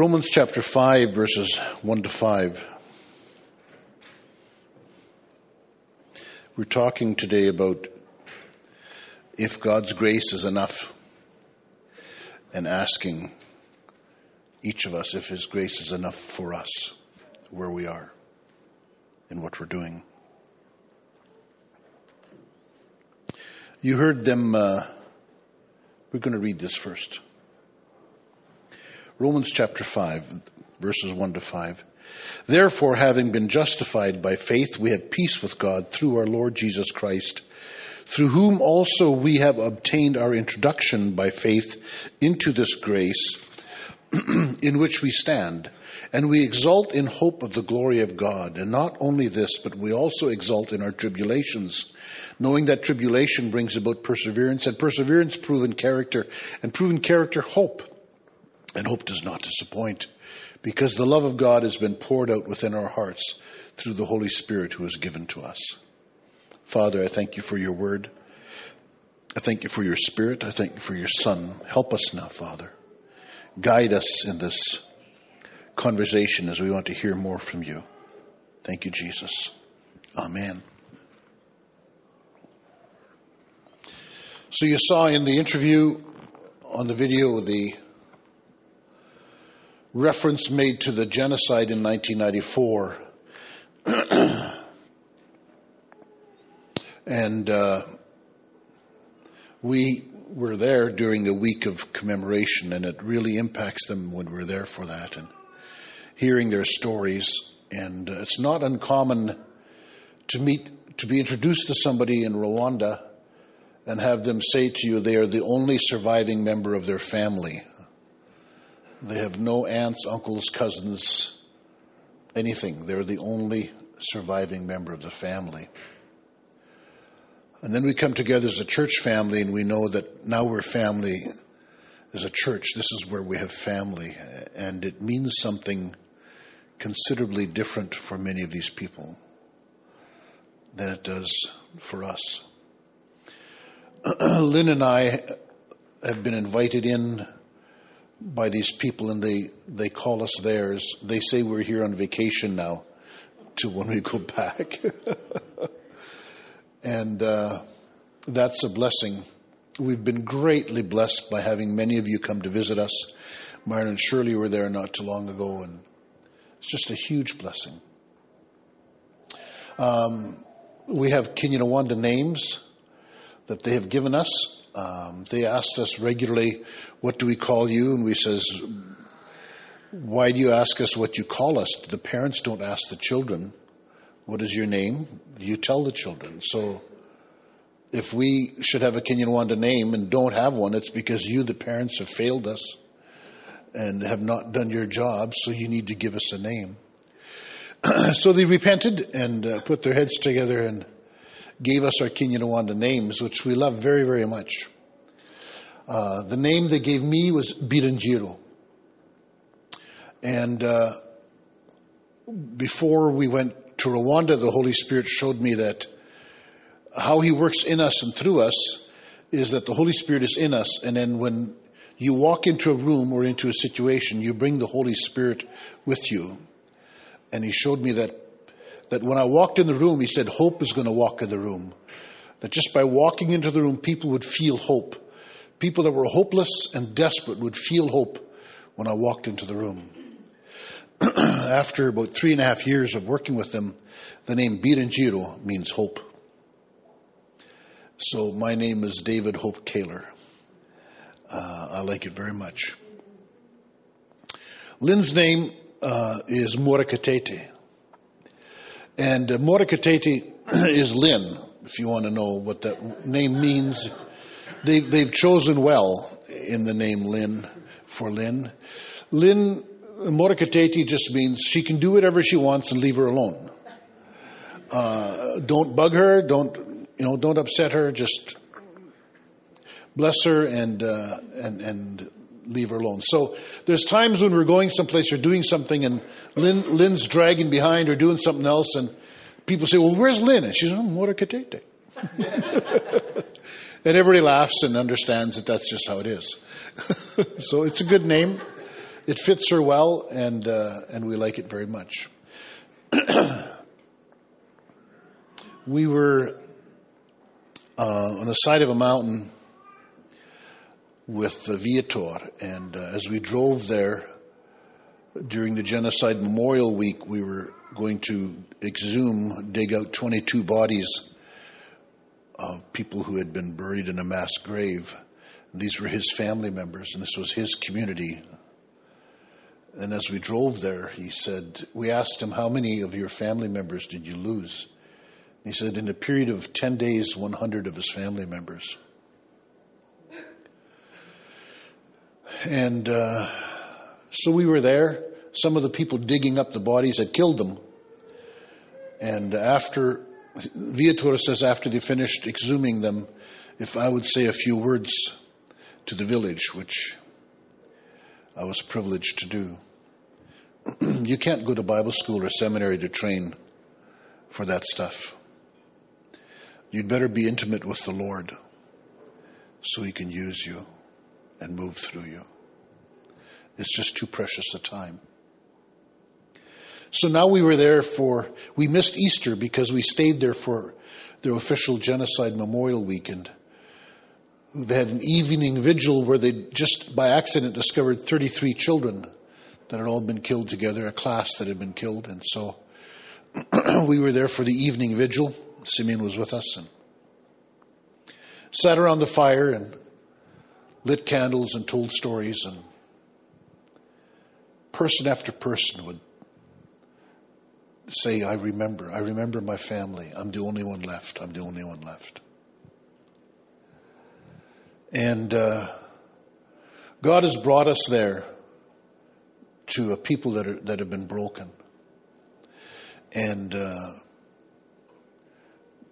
Romans chapter 5, verses 1 to 5. We're talking today about if God's grace is enough and asking each of us if His grace is enough for us where we are and what we're doing. You heard them, uh, we're going to read this first. Romans chapter 5, verses 1 to 5. Therefore, having been justified by faith, we have peace with God through our Lord Jesus Christ, through whom also we have obtained our introduction by faith into this grace in which we stand. And we exult in hope of the glory of God. And not only this, but we also exult in our tribulations, knowing that tribulation brings about perseverance, and perseverance, proven character, and proven character, hope. And hope does not disappoint, because the love of God has been poured out within our hearts through the Holy Spirit who is given to us. Father, I thank you for your word. I thank you for your spirit. I thank you for your son. Help us now, Father. Guide us in this conversation as we want to hear more from you. Thank you, Jesus. Amen. So you saw in the interview on the video the reference made to the genocide in 1994. and uh, we were there during the week of commemoration, and it really impacts them when we're there for that and hearing their stories. And uh, it's not uncommon to meet, to be introduced to somebody in Rwanda and have them say to you they are the only surviving member of their family. They have no aunts, uncles, cousins, anything. They're the only surviving member of the family. And then we come together as a church family and we know that now we're family as a church. This is where we have family. And it means something considerably different for many of these people than it does for us. Lynn and I have been invited in by these people and they, they call us theirs. They say we're here on vacation now to when we go back. and uh, that's a blessing. We've been greatly blessed by having many of you come to visit us. Myron and Shirley were there not too long ago, and it's just a huge blessing. Um, we have Kinyarwanda names that they have given us. Um, they asked us regularly, "What do we call you?" And we says, "Why do you ask us what you call us?" The parents don't ask the children. What is your name? You tell the children. So if we should have a Kinyarwanda name and don't have one, it's because you, the parents, have failed us and have not done your job, so you need to give us a name. so they repented and uh, put their heads together and gave us our Kinyarwanda names, which we love very, very much. Uh, the name they gave me was Biranjiro. And uh, before we went to Rwanda, the Holy Spirit showed me that how He works in us and through us is that the Holy Spirit is in us, and then when you walk into a room or into a situation, you bring the Holy Spirit with you. And He showed me that that when I walked in the room, He said, hope is going to walk in the room. That just by walking into the room, people would feel hope. People that were hopeless and desperate would feel hope when I walked into the room. After about three and a half years of working with them, the name Biranjiro means hope. So my name is David Hope Kehler. Uh, I like it very much. Lynn's name uh, is Morakatete. And uh, Morakatete is Lynn, if you want to know what that name means. They've, they've chosen well in the name Lynn for Lynn. Lynn Morakatete just means she can do whatever she wants and leave her alone. Uh, don't bug her. Don't you know? Don't upset her. Just bless her and uh, and and leave her alone. So there's times when we're going someplace or doing something, and Lynn, Lynn's dragging behind or doing something else, and people say, "Well, where's Lynn?" And she's, "Oh, Morakatete." and everybody laughs and understands that that's just how it is. so it's a good name. it fits her well, and uh, and we like it very much. we were uh, on the side of a mountain with the Viator, and uh, as we drove there during the Genocide Memorial Week, we were going to exhume, dig out 22 bodies of people who had been buried in a mass grave. These were his family members, and this was his community. And as we drove there, he said, We asked him, How many of your family members did you lose? He said, In a period of 10 days, 100 of his family members. And uh, so we were there. Some of the people digging up the bodies had killed them. And after, Viator says, after they finished exhuming them, if I would say a few words to the village, which I was privileged to do. you can't go to Bible school or seminary to train for that stuff. You'd better be intimate with the Lord so He can use you and move through you. It's just too precious a time. So now we were there for, we missed Easter because we stayed there for their official genocide memorial weekend. They had an evening vigil where they just by accident discovered 33 children that had all been killed together, a class that had been killed. And so we were there for the evening vigil. Simeon was with us and sat around the fire and lit candles and told stories. And person after person would say, I remember, I remember my family. I'm the only one left. I'm the only one left. And uh, God has brought us there to a people that, are, that have been broken. And uh,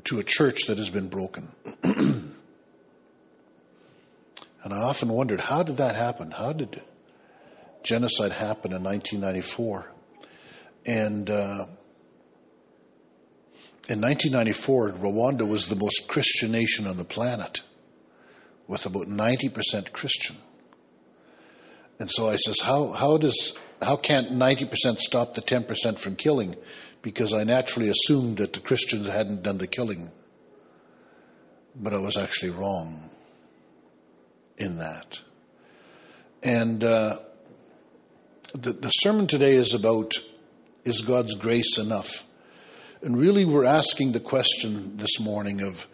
to a church that has been broken. and I often wondered, how did that happen? How did genocide happen in 1994? And uh, in 1994, Rwanda was the most Christian nation on the planet, with about 90% Christian. And so I says, how, how does how can't 90% stop the 10% from killing? Because I naturally assumed that the Christians hadn't done the killing. But I was actually wrong in that. And uh, the, the sermon today is about is God's grace enough? And really, we're asking the question this morning of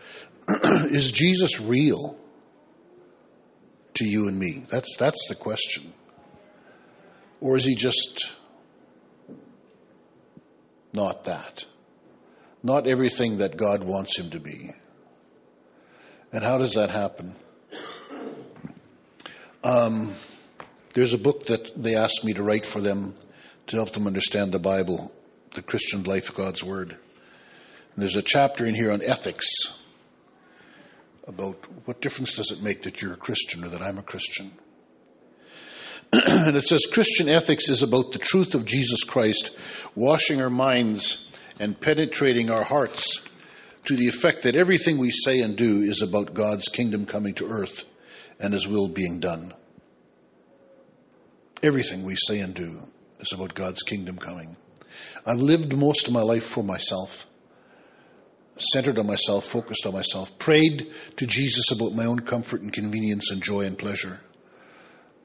is Jesus real to you and me? That's, that's the question. Or is he just not that? Not everything that God wants him to be. And how does that happen? Um, there's a book that they asked me to write for them to help them understand the Bible, the Christian life, God's Word. And there's a chapter in here on ethics about what difference does it make that you're a Christian or that I'm a Christian. and it says Christian ethics is about the truth of Jesus Christ, washing our minds and penetrating our hearts to the effect that everything we say and do is about God's kingdom coming to earth and His will being done. Everything we say and do is about God's kingdom coming. I've lived most of my life for myself, centered on myself, focused on myself, prayed to Jesus about my own comfort and convenience and joy and pleasure.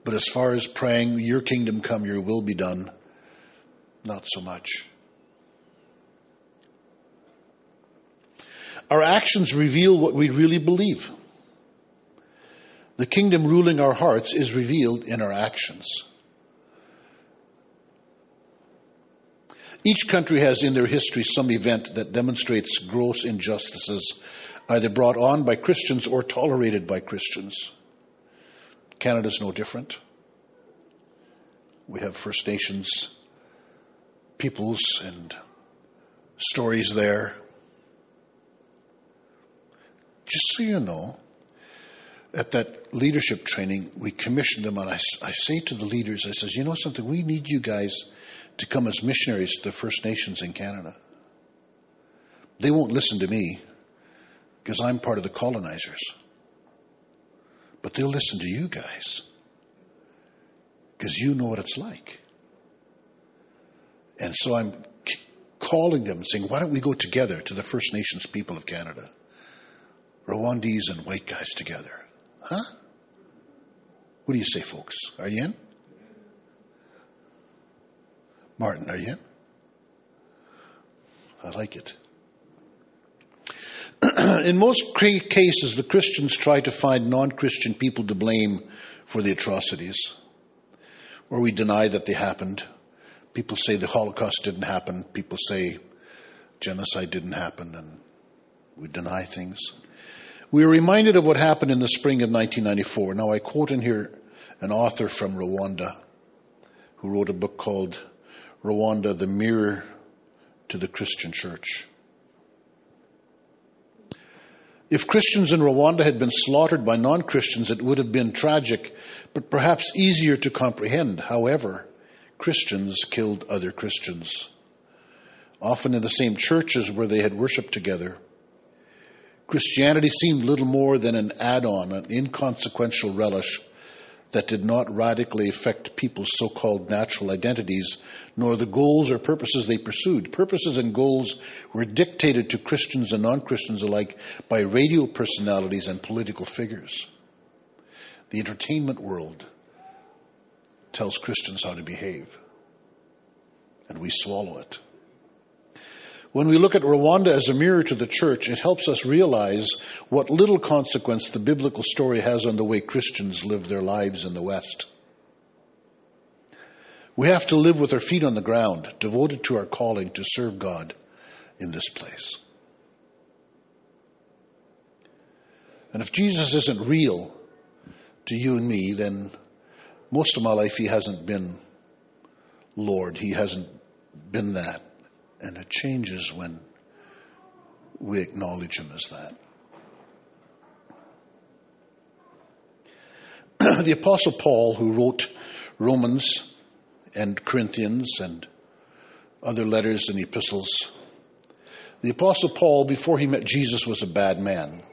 But as far as praying, Your kingdom come, Your will be done, not so much. Our actions reveal what we really believe. The kingdom ruling our hearts is revealed in our actions. Each country has in their history some event that demonstrates gross injustices, either brought on by Christians or tolerated by Christians. Canada's no different. We have First Nations peoples and stories there. Just so you know, at that leadership training, we commissioned them, and I, I say to the leaders, I says, you know something, we need you guys to come as missionaries to the First Nations in Canada. They won't listen to me because I'm part of the colonizers. But they'll listen to you guys. Because you know what it's like. And so I'm calling them, saying, why don't we go together to the First Nations people of Canada? Rwandese and white guys together. Huh? What do you say, folks? Are you in? Martin, are you in? I like it. in most cases, the Christians try to find non Christian people to blame for the atrocities, or we deny that they happened. People say the Holocaust didn't happen. People say genocide didn't happen, and we deny things. We are reminded of what happened in the spring of 1994. Now, I quote in here an author from Rwanda who wrote a book called Rwanda, the Mirror to the Christian Church. If Christians in Rwanda had been slaughtered by non Christians, it would have been tragic, but perhaps easier to comprehend. However, Christians killed other Christians, often in the same churches where they had worshiped together. Christianity seemed little more than an add on, an inconsequential relish that did not radically affect people's so called natural identities, nor the goals or purposes they pursued. Purposes and goals were dictated to Christians and non Christians alike by radio personalities and political figures. The entertainment world tells Christians how to behave, and we swallow it. When we look at Rwanda as a mirror to the church, it helps us realize what little consequence the biblical story has on the way Christians live their lives in the West. We have to live with our feet on the ground, devoted to our calling to serve God in this place. And if Jesus isn't real to you and me, then most of my life he hasn't been Lord. He hasn't been that. And it changes when we acknowledge Him as that. the Apostle Paul, who wrote Romans and Corinthians and other letters and epistles, the Apostle Paul, before he met Jesus, was a bad man.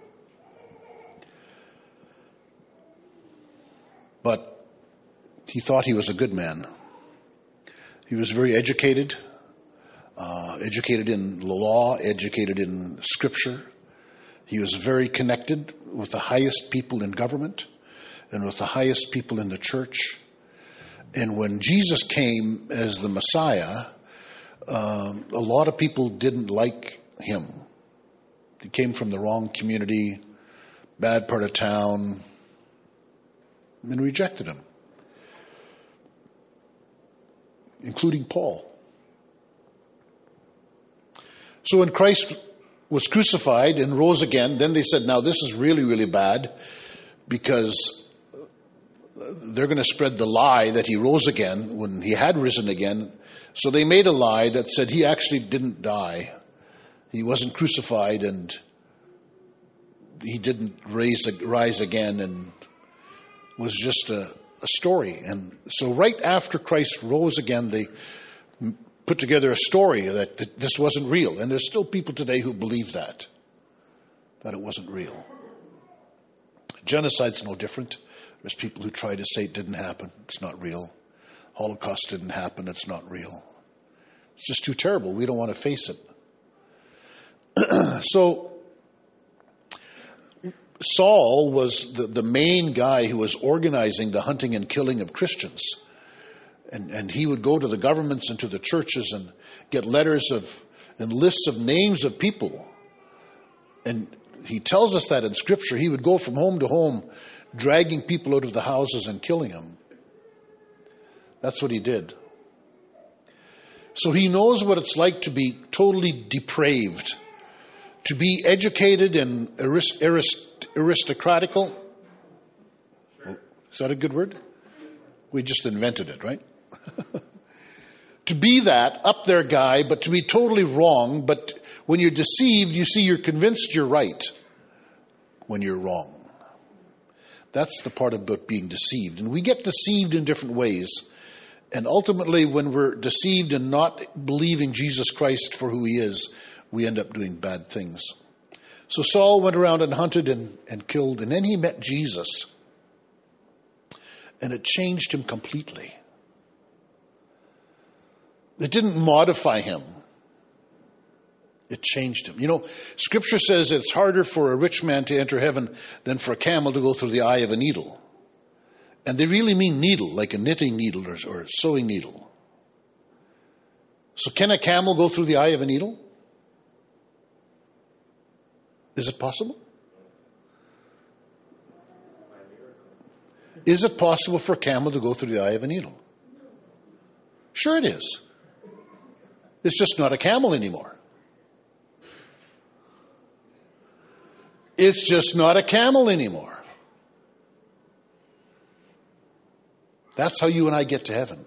But he thought he was a good man. He was very educated, uh, educated in law, educated in scripture. He was very connected with the highest people in government and with the highest people in the church. And when Jesus came as the Messiah, um, a lot of people didn't like him. He came from the wrong community, bad part of town, and rejected him, including Paul. So when Christ was crucified and rose again, then they said, now this is really, really bad because they're going to spread the lie that he rose again when he had risen again. So they made a lie that said he actually didn't die. He wasn't crucified and he didn't raise, rise again and was just a, a story. And so right after Christ rose again, they put together a story that this wasn't real. And there's still people today who believe that, that it wasn't real. Genocide's no different. There's people who try to say it didn't happen. It's not real. Holocaust didn't happen. It's not real. It's just too terrible. We don't want to face it. so, Saul was the, the main guy who was organizing the hunting and killing of Christians. And, and he would go to the governments and to the churches and get letters of and lists of names of people. And he tells us that in Scripture. He would go from home to home, dragging people out of the houses and killing them. That's what he did. So he knows what it's like to be totally depraved, to be educated and arist- arist- aristocratical. Is that a good word? We just invented it, right? to be that up there guy, but to be totally wrong. But when you're deceived, you see you're convinced you're right when you're wrong. That's the part about being deceived. And we get deceived in different ways. And ultimately, when we're deceived and not believing Jesus Christ for who he is, we end up doing bad things. So Saul went around and hunted and, and killed, and then he met Jesus. And it changed him completely. It didn't modify him. It changed him. You know, scripture says it's harder for a rich man to enter heaven than for a camel to go through the eye of a needle. And they really mean needle, like a knitting needle or, or a sewing needle. So, can a camel go through the eye of a needle? Is it possible? Is it possible for a camel to go through the eye of a needle? Sure, it is. It's just not a camel anymore. It's just not a camel anymore. That's how you and I get to heaven.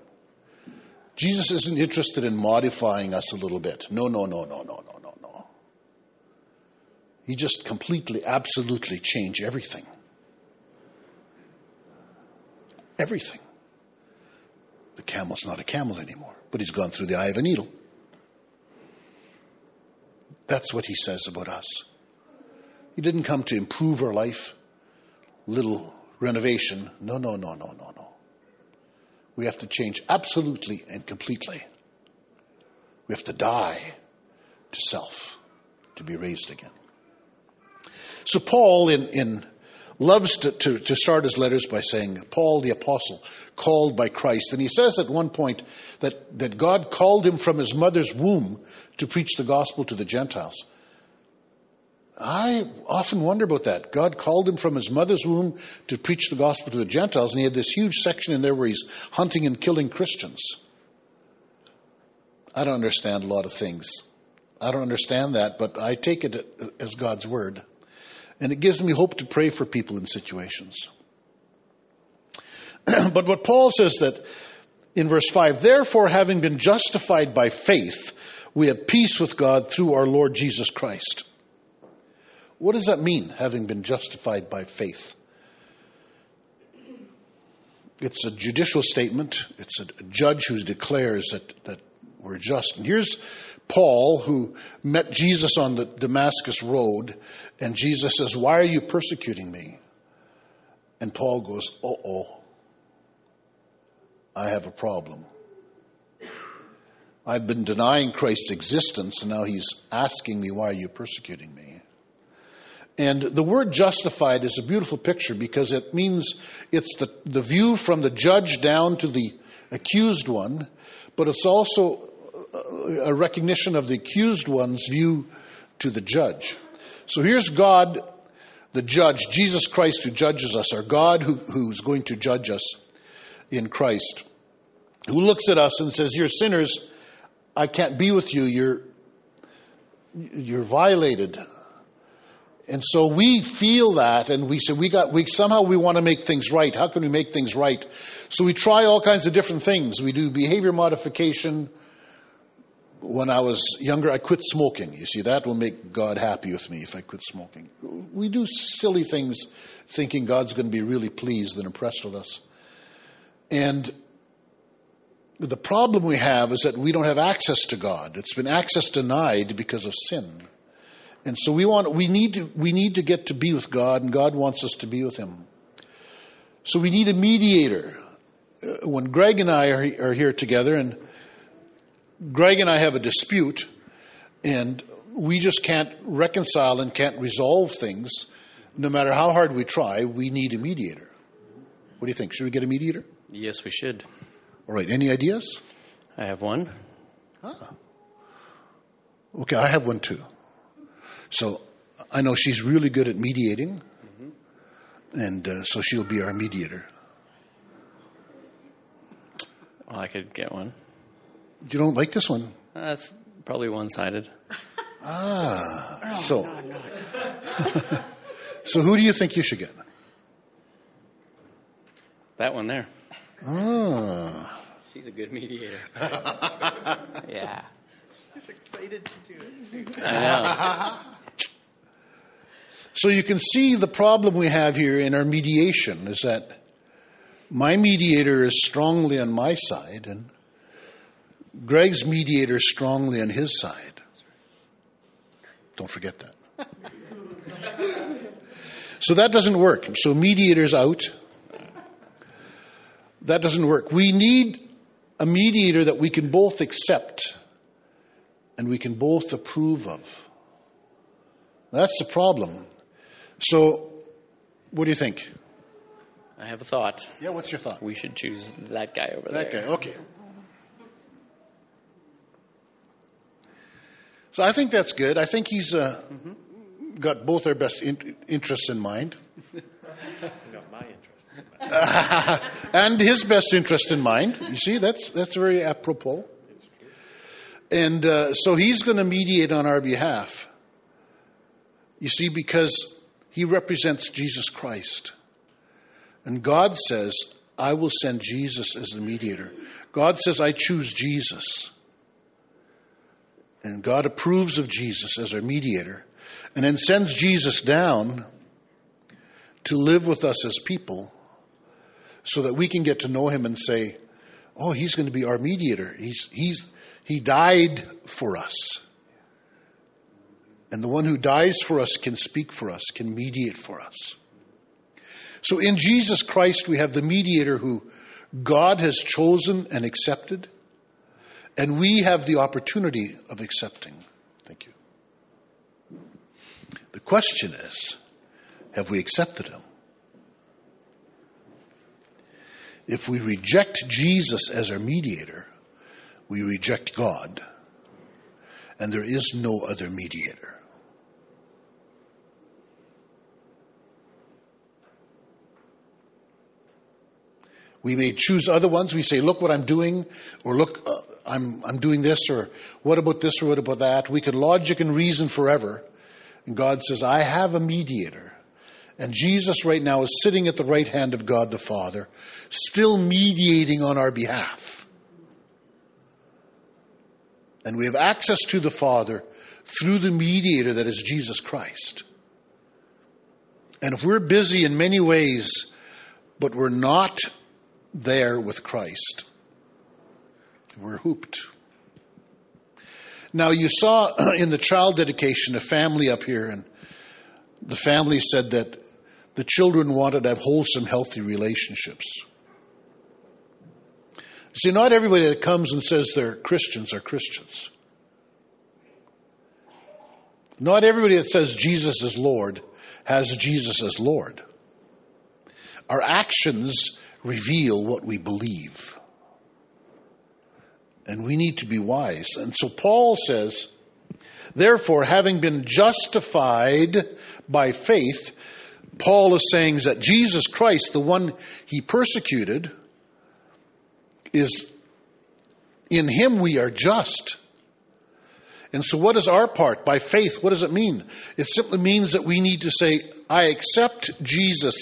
Jesus isn't interested in modifying us a little bit. No, no, no, no, no, no, no, no. He just completely, absolutely changed everything. Everything. The camel's not a camel anymore, but he's gone through the eye of a needle. That's what he says about us. He didn't come to improve our life, little renovation. No, no, no, no, no, no. We have to change absolutely and completely. We have to die to self to be raised again. So, Paul, in, in loves to, to, to, start his letters by saying, Paul the apostle, called by Christ. And he says at one point that, that God called him from his mother's womb to preach the gospel to the Gentiles. I often wonder about that. God called him from his mother's womb to preach the gospel to the Gentiles, and he had this huge section in there where he's hunting and killing Christians. I don't understand a lot of things. I don't understand that, but I take it as God's word. And it gives me hope to pray for people in situations. but what Paul says that in verse 5, therefore, having been justified by faith, we have peace with God through our Lord Jesus Christ. What does that mean, having been justified by faith? It's a judicial statement. It's a, judge who declares that, that we're just. And here's Paul, who met Jesus on the Damascus Road, and Jesus says, Why are you persecuting me? And Paul goes, Oh, oh, I have a problem. I've been denying Christ's existence, and now he's asking me, Why are you persecuting me? And the word justified is a beautiful picture because it means it's the, the view from the judge down to the accused one, but it's also a recognition of the accused one's view to the judge. So here's God, the judge, Jesus Christ who judges us, our God who, who's going to judge us in Christ, who looks at us and says, You're sinners. I can't be with you. You're, you're violated. And so we feel that and we say we got we somehow we want to make things right. How can we make things right? So we try all kinds of different things. We do behavior modification. When I was younger, I quit smoking. You see, that will make God happy with me if I quit smoking. We do silly things thinking God's going to be really pleased and impressed with us. And the problem we have is that we don't have access to God. It's been access denied because of sin. And so we want we need to we need to get to be with God, and God wants us to be with Him. So we need a mediator. Uh, when Greg and I are, are here together, and Greg and I have a dispute, and we just can't reconcile and can't resolve things, no matter how hard we try, we need a mediator. What do you think? Should we get a mediator? Yes, we should. All right. Any ideas? I have one. Ah. Okay, I have one too. So I know she's really good at mediating, mm-hmm. and uh, so she'll be our mediator. Well, I could get one. You don't like this one? That's probably one sided. Ah, oh, so. No, no. so who do you think you should get? That one there. Ah. She's a good mediator. yeah. He's excited to do it. I know. So you can see the problem we have here in our mediation is that my mediator is strongly on my side and Greg's mediator is strongly on his side. Don't forget that. so that doesn't work. So mediator's out. That doesn't work. We need a mediator that we can both accept and we can both approve of. That's the problem. So, what do you think? I have a thought. Yeah, what's your thought? We should choose that guy over That there. guy, okay. So I think that's good. I think he's uh, got both our best in- interests in mind. Got my interest. and his best interest in mind. You see, that's that's very apropos. And uh, so he's going to mediate on our behalf. You see, because he represents Jesus Christ. And God says, I will send Jesus as the mediator. God says, I choose Jesus. And God approves of Jesus as our mediator and then sends Jesus down to live with us as people so that we can get to know him and say, oh, he's going to be our mediator. He's, he's, he died for us. And the one who dies for us can speak for us, can mediate for us. So in Jesus Christ, we have the mediator who God has chosen and accepted, and we have the opportunity of accepting. Thank you. The question is have we accepted him? If we reject Jesus as our mediator, we reject God, and there is no other mediator. We may choose other ones. We say, look what I'm doing, or look, uh, I'm, I'm doing this, or what about this, or what about that. We can logic and reason forever. And God says, I have a mediator. And Jesus right now is sitting at the right hand of God the Father, still mediating on our behalf. And we have access to the Father through the mediator that is Jesus Christ. And if we're busy in many ways, but we're not there with Christ, we're hooped. Now, you saw in the child dedication a family up here, and the family said that the children wanted to have wholesome, healthy relationships. See, not everybody that comes and says they're Christians are Christians. Not everybody that says Jesus is Lord has Jesus as Lord. Our actions reveal what we believe. And we need to be wise. And so Paul says, therefore, having been justified by faith, Paul is saying that Jesus Christ, the one he persecuted, is in him we are just. And so, what is our part? By faith, what does it mean? It simply means that we need to say, I accept Jesus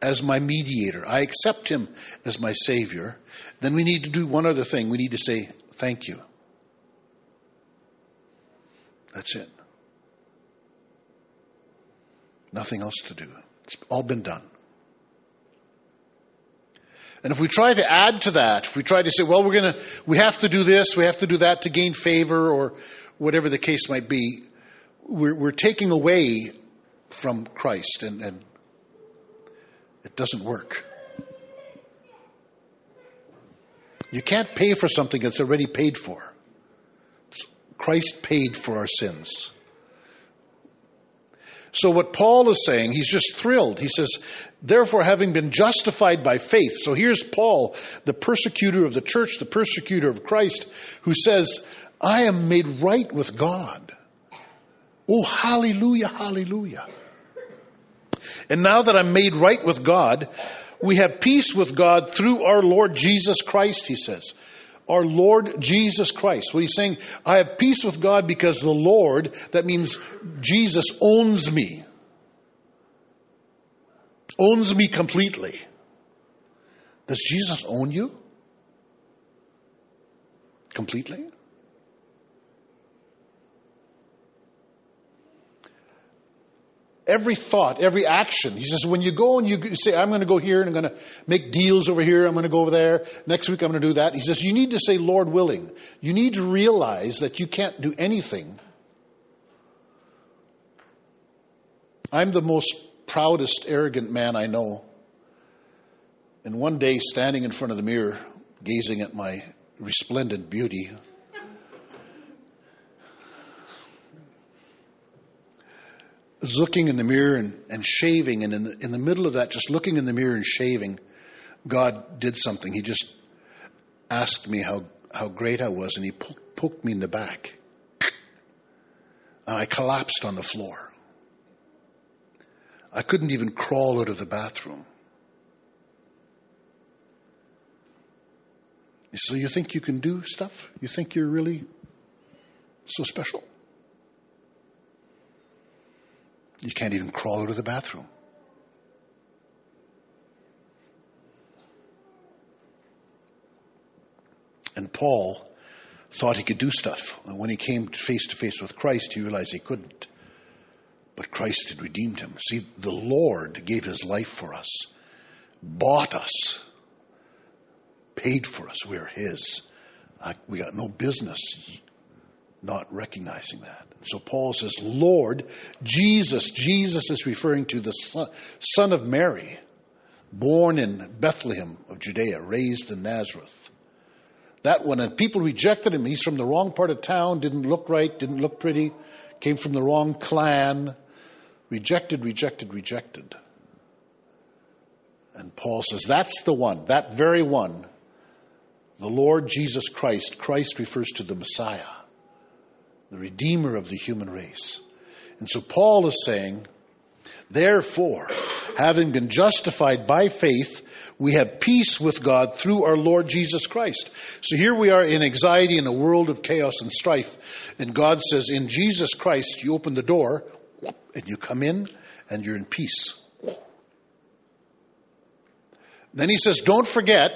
as my mediator, I accept him as my Savior. Then we need to do one other thing we need to say, Thank you. That's it. Nothing else to do. It's all been done. And if we try to add to that, if we try to say, well, we're going to, we have to do this, we have to do that to gain favor, or whatever the case might be, we're, we're taking away from Christ, and, and it doesn't work. You can't pay for something that's already paid for. Christ paid for our sins. So, what Paul is saying, he's just thrilled. He says, Therefore, having been justified by faith. So, here's Paul, the persecutor of the church, the persecutor of Christ, who says, I am made right with God. Oh, hallelujah, hallelujah. And now that I'm made right with God, we have peace with God through our Lord Jesus Christ, he says. Our Lord Jesus Christ. What he's saying, I have peace with God because the Lord, that means Jesus owns me. Owns me completely. Does Jesus own you? Completely? Every thought, every action. He says, when you go and you say, I'm going to go here and I'm going to make deals over here, I'm going to go over there, next week I'm going to do that. He says, you need to say, Lord willing. You need to realize that you can't do anything. I'm the most proudest, arrogant man I know. And one day, standing in front of the mirror, gazing at my resplendent beauty. Looking in the mirror and, and shaving, and in the, in the middle of that, just looking in the mirror and shaving, God did something. He just asked me how, how great I was, and He po- poked me in the back. And I collapsed on the floor. I couldn't even crawl out of the bathroom. So you think you can do stuff? You think you're really so special? You can't even crawl out of the bathroom. And Paul thought he could do stuff. And when he came face to face with Christ, he realized he couldn't. But Christ had redeemed him. See, the Lord gave his life for us, bought us, paid for us. We're his. we got no business not recognizing that. So Paul says, Lord, Jesus, Jesus is referring to the son of Mary, born in Bethlehem of Judea, raised in Nazareth. That one, and people rejected him. He's from the wrong part of town, didn't look right, didn't look pretty, came from the wrong clan. Rejected, rejected, rejected. And Paul says, that's the one, that very one. The Lord Jesus Christ. Christ refers to the Messiah the Redeemer of the human race. And so Paul is saying, therefore, having been justified by faith, we have peace with God through our Lord Jesus Christ. So here we are in anxiety in a world of chaos and strife. And God says, in Jesus Christ, you open the door and you come in and you're in peace. Then he says, don't forget,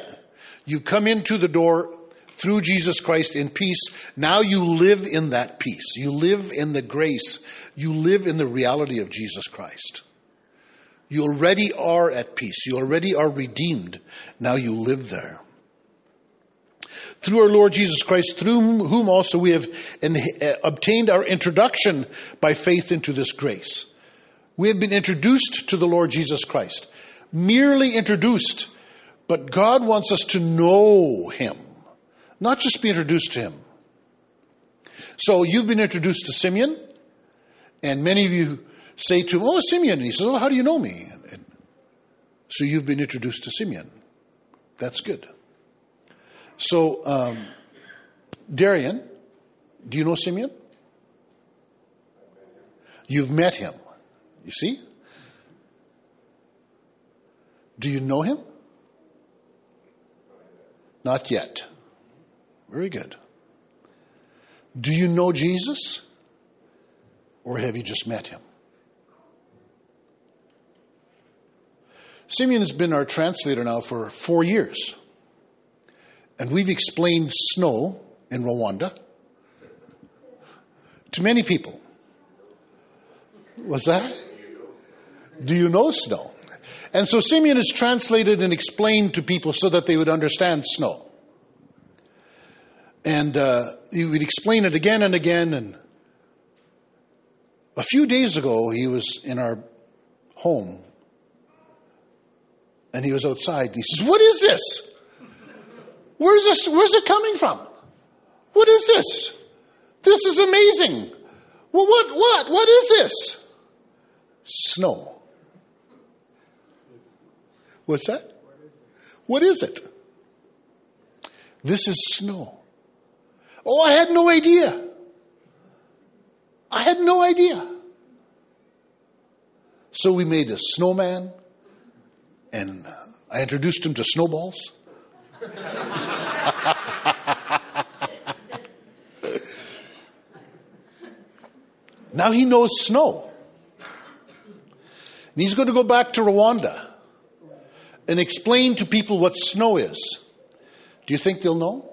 you come into the door through Jesus Christ in peace. Now you live in that peace. You live in the grace. You live in the reality of Jesus Christ. You already are at peace. You already are redeemed. Now you live there. Through our Lord Jesus Christ, through whom also we have eh, obtained our introduction by faith into this grace. We have been introduced to the Lord Jesus Christ. Merely introduced, but God wants us to know Him. Not just be introduced to him. So you've been introduced to Simeon, and many of you say to him, Oh, Simeon. And he says, Oh, how do you know me? And so you've been introduced to Simeon. That's good. So, um, Darian, do you know Simeon? You've met him. You see? Do you know him? Not yet. Very good. Do you know Jesus? Or have you just met him? Simeon has been our translator now for four years. And we've explained snow in Rwanda to many people. What's that? Do you know snow? And so Simeon has translated and explained to people so that they would understand snow. And uh, he would explain it again and again. And a few days ago, he was in our home. And he was outside. And he says, What is this? Where's this? Where's it coming from? What is this? This is amazing. Well, what, what, what is this? Snow. What's that? What is it? This is snow. Oh, I had no idea. I had no idea. So we made a snowman, and I introduced him to snowballs. now he knows snow. And he's going to go back to Rwanda and explain to people what snow is. Do you think they'll know?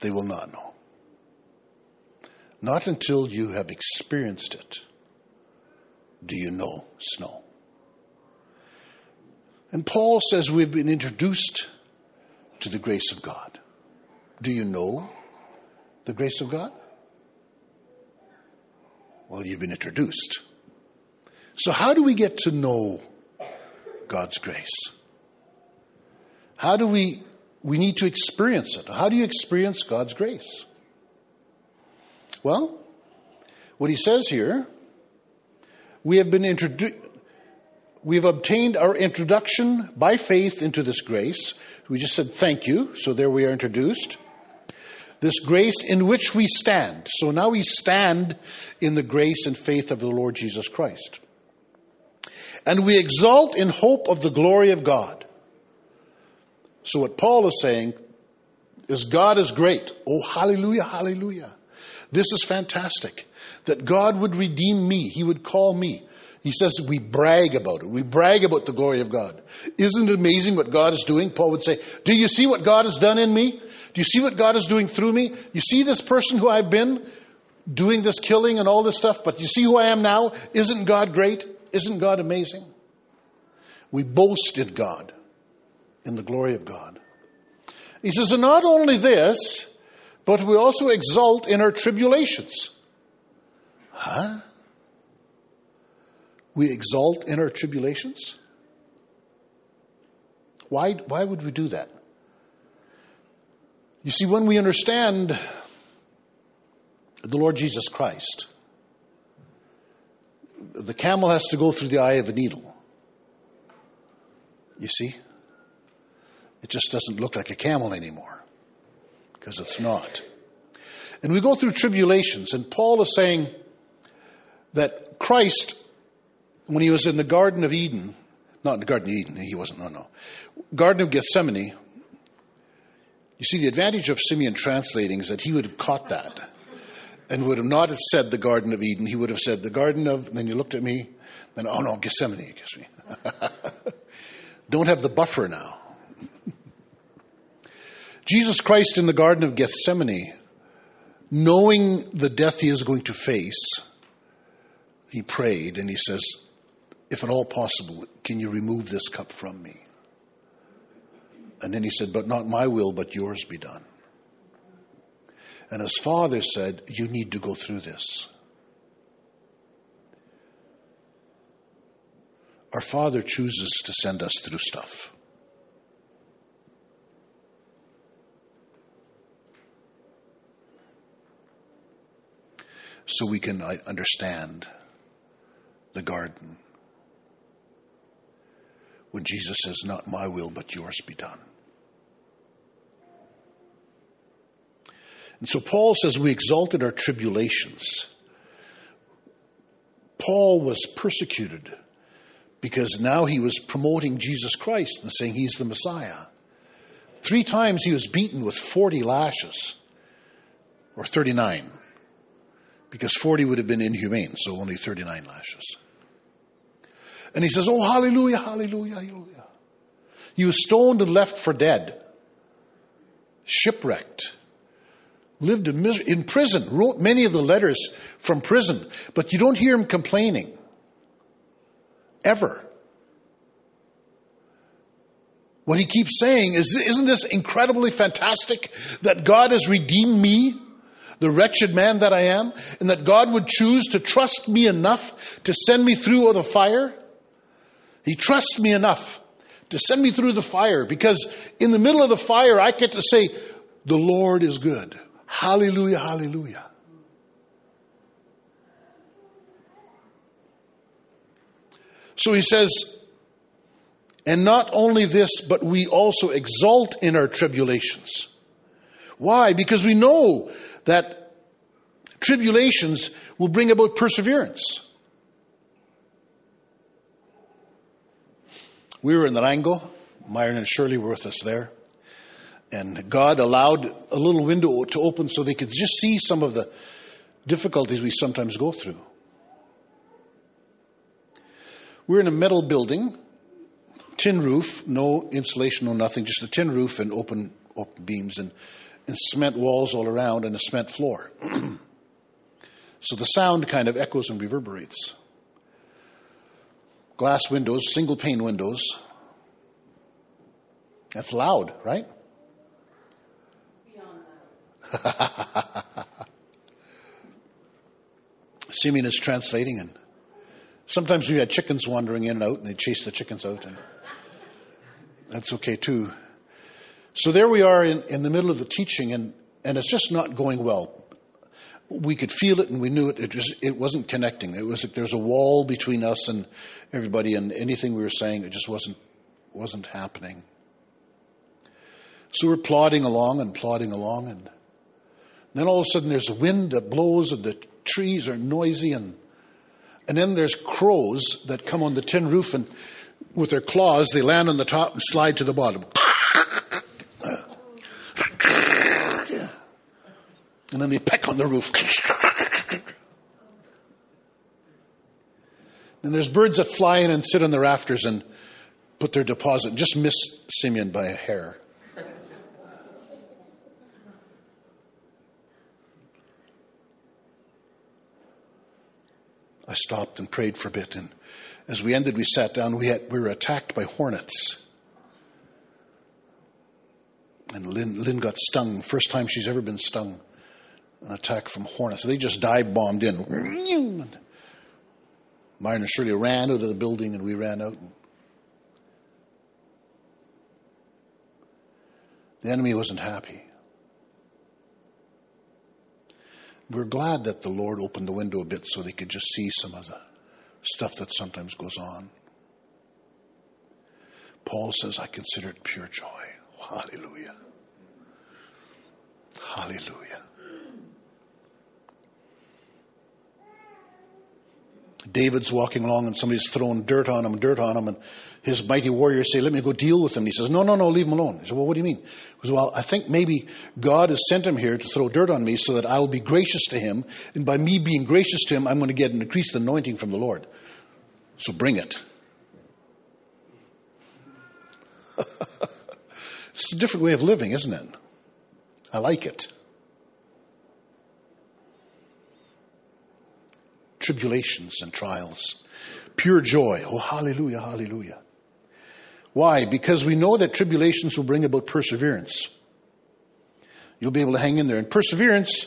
They will not know. Not until you have experienced it do you know snow. And Paul says we've been introduced to the grace of God. Do you know the grace of God? Well, you've been introduced. So, how do we get to know God's grace. How do we, we need to experience it. How do you experience God's grace? Well, what he says here, we have been introduced, we've obtained our introduction by faith into this grace. We just said thank you, so there we are introduced. This grace in which we stand. So now we stand in the grace and faith of the Lord Jesus Christ. And we exult in hope of the glory of God. So what Paul is saying is God is great. Oh, hallelujah, hallelujah. This is fantastic. That God would redeem me. He would call me. He says we brag about it. We brag about the glory of God. Isn't it amazing what God is doing? Paul would say, Do you see what God has done in me? Do you see what God is doing through me? You see this person who I've been doing this killing and all this stuff, but you see who I am now? Isn't God great? Isn't God amazing? We boast in God, in the glory of God. He says, and not only this, but we also exult in our tribulations. Huh? We exult in our tribulations? Why, why would we do that? You see, when we understand the Lord Jesus Christ, the camel has to go through the eye of a needle. You see? It just doesn't look like a camel anymore because it's not. And we go through tribulations, and Paul is saying that Christ when he was in the Garden of Eden, not in the Garden of Eden, he wasn't, no, no. Garden of Gethsemane, you see, the advantage of Simeon translating is that he would have caught that and would have not have said the Garden of Eden. He would have said the Garden of, and then you looked at me, then, oh no, Gethsemane, Gethsemane. Don't have the buffer now. Jesus Christ in the Garden of Gethsemane, knowing the death he is going to face, he prayed and he says, if at all possible, can you remove this cup from me? And then he said, But not my will, but yours be done. And his father said, You need to go through this. Our Father chooses to send us through stuff. So we can understand the garden when Jesus says, Not my will, but yours be done. And so Paul says, We exalted our tribulations. Paul was persecuted because now he was promoting Jesus Christ and saying he's the Messiah. Three times he was beaten with 40 lashes, or 39, because 40 would have been inhumane, so only 39 lashes. And he says, Oh, hallelujah, hallelujah, hallelujah. He was stoned and left for dead, shipwrecked, lived in, in prison, wrote many of the letters from prison, but you don't hear him complaining. Ever. What he keeps saying is, isn't this incredibly fantastic that God has redeemed me, the wretched man that I am, and that God would choose to trust me enough to send me through oh, the fire? He trusts me enough to send me through the fire because in the middle of the fire, I get to say, The Lord is good. Hallelujah, hallelujah. So he says, and not only this, but we also exult in our tribulations. Why? Because we know that tribulations will bring about perseverance. We were in the Rango. Myron and Shirley were with us there. And God allowed a little window to open so they could just see some of the difficulties we sometimes go through. We're in a metal building, tin roof, no insulation, no nothing, just a tin roof and open, open beams and, and cement walls all around and a cement floor. so the sound kind of echoes and reverberates glass windows, single pane windows. That's loud, right? Simeon is translating, and Sometimes we had chickens wandering in and out, and they chase the chickens out, and that's okay too. So there we are in, in the middle of the teaching, and, and it's just not going well. We could feel it, and we knew it. It just it wasn't connecting. It was like there's a wall between us and everybody, and anything we were saying, it just wasn't wasn't happening. So we're plodding along and plodding along, and then all of a sudden there's a wind that blows, and the trees are noisy, and and then there's crows that come on the tin roof, and with their claws they land on the top and slide to the bottom. And then they peck on the roof. And there's birds that fly in and sit on the rafters and put their deposit. Just miss Simeon by a hair. I stopped and prayed for a bit, and as we ended, we sat down. We, had, we were attacked by hornets. And Lynn, Lynn got stung, first time she's ever been stung. An attack from hornets. They just dive bombed in. Myron and Shirley ran out of the building, and we ran out. The enemy wasn't happy. We're glad that the Lord opened the window a bit so they could just see some of the stuff that sometimes goes on. Paul says, I consider it pure joy. Hallelujah. Hallelujah. David's walking along and somebody's throwing dirt on him, dirt on him, and his mighty warriors say, Let me go deal with him. He says, No, no, no, leave him alone. He said, Well, what do you mean? He says, Well, I think maybe God has sent him here to throw dirt on me so that I will be gracious to him. And by me being gracious to him, I'm going to get an increased anointing from the Lord. So bring it. it's a different way of living, isn't it? I like it. Tribulations and trials. Pure joy. Oh, hallelujah, hallelujah. Why? Because we know that tribulations will bring about perseverance. You'll be able to hang in there. And perseverance,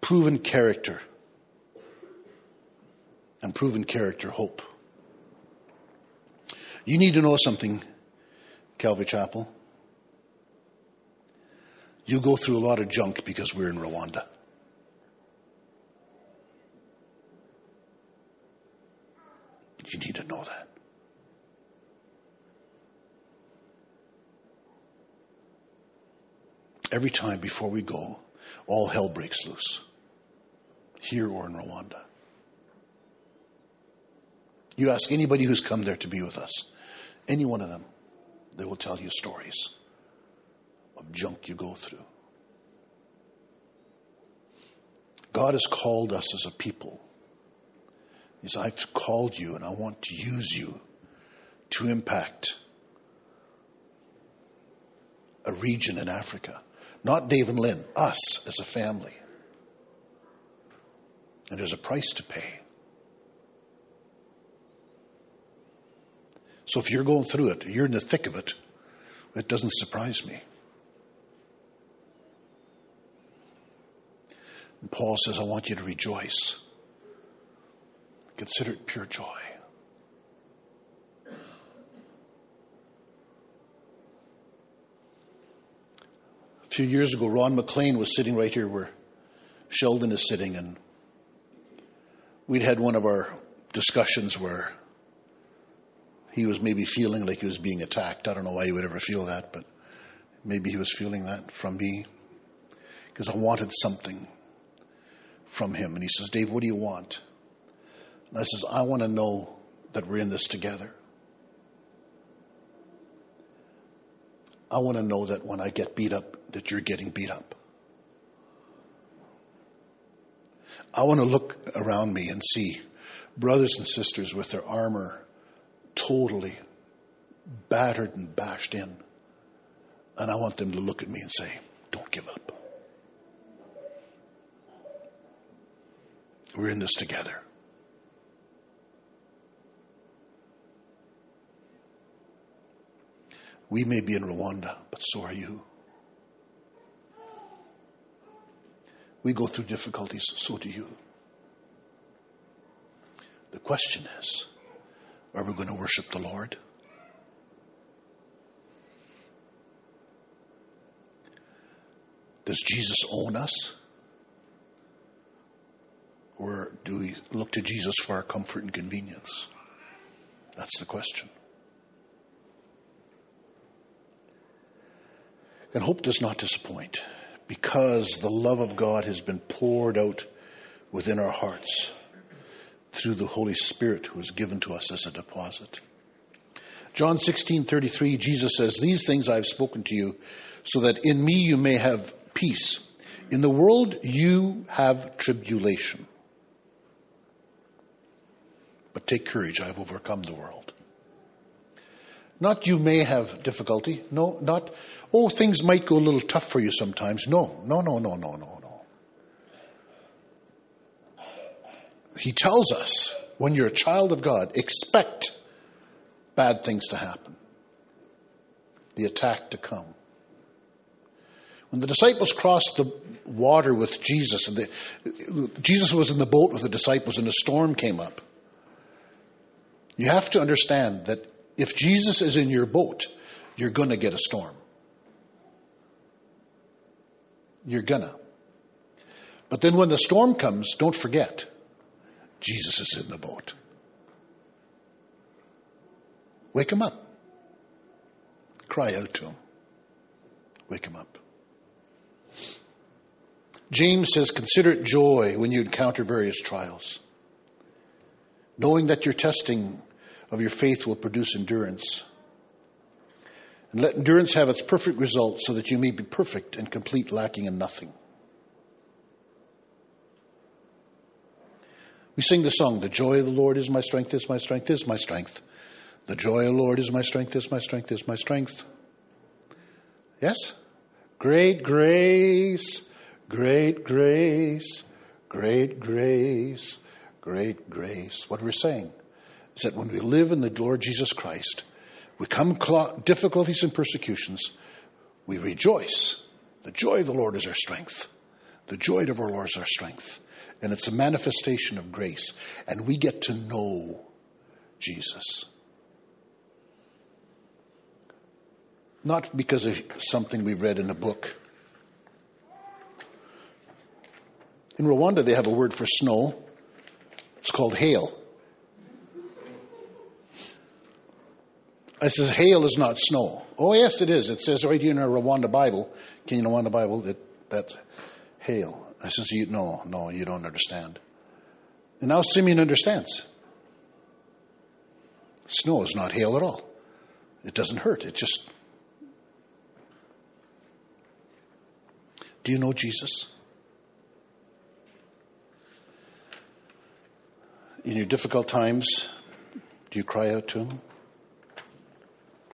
proven character. And proven character, hope. You need to know something, Calvary Chapel. You go through a lot of junk because we're in Rwanda. You need to know that. Every time before we go, all hell breaks loose, here or in Rwanda. You ask anybody who's come there to be with us, any one of them, they will tell you stories of junk you go through. God has called us as a people. Says, I've called you and I want to use you to impact a region in Africa. Not Dave and Lynn, us as a family. And there's a price to pay. So if you're going through it, you're in the thick of it, it doesn't surprise me. And Paul says, I want you to rejoice. Consider it pure joy. A few years ago, Ron McLean was sitting right here where Sheldon is sitting, and we'd had one of our discussions where he was maybe feeling like he was being attacked. I don't know why he would ever feel that, but maybe he was feeling that from me because I wanted something from him. And he says, Dave, what do you want? And I says, I want to know that we're in this together. I want to know that when I get beat up, that you're getting beat up. I want to look around me and see brothers and sisters with their armor totally battered and bashed in. And I want them to look at me and say, Don't give up. We're in this together. We may be in Rwanda, but so are you. We go through difficulties, so do you. The question is are we going to worship the Lord? Does Jesus own us? Or do we look to Jesus for our comfort and convenience? That's the question. And hope does not disappoint because the love of God has been poured out within our hearts through the Holy Spirit who is given to us as a deposit. John 16:33 Jesus says, "These things I have spoken to you so that in me you may have peace. In the world you have tribulation. But take courage, I have overcome the world." Not you may have difficulty. No, not, oh, things might go a little tough for you sometimes. No, no, no, no, no, no, no. He tells us when you're a child of God, expect bad things to happen, the attack to come. When the disciples crossed the water with Jesus, and the, Jesus was in the boat with the disciples, and a storm came up. You have to understand that if Jesus is in your boat, you're going to get a storm. You're gonna. But then when the storm comes, don't forget, Jesus is in the boat. Wake him up. Cry out to him. Wake him up. James says, Consider it joy when you encounter various trials, knowing that your testing of your faith will produce endurance. And let endurance have its perfect result so that you may be perfect and complete, lacking in nothing. We sing the song, The joy of the Lord is my strength, is my strength, is my strength. The joy of the Lord is my strength, is my strength, is my strength. Yes? Great grace, great grace, great grace, great grace. What we're saying is that when we live in the Lord Jesus Christ, we come difficulties and persecutions, we rejoice. The joy of the Lord is our strength. The joy of our Lord is our strength. And it's a manifestation of grace. And we get to know Jesus. Not because of something we read in a book. In Rwanda, they have a word for snow. It's called hail. I says, hail is not snow. Oh, yes, it is. It says right here in our Rwanda Bible, Kinyarwanda Bible, that that's hail. I says, you, no, no, you don't understand. And now Simeon understands. Snow is not hail at all. It doesn't hurt. It just. Do you know Jesus? In your difficult times, do you cry out to him?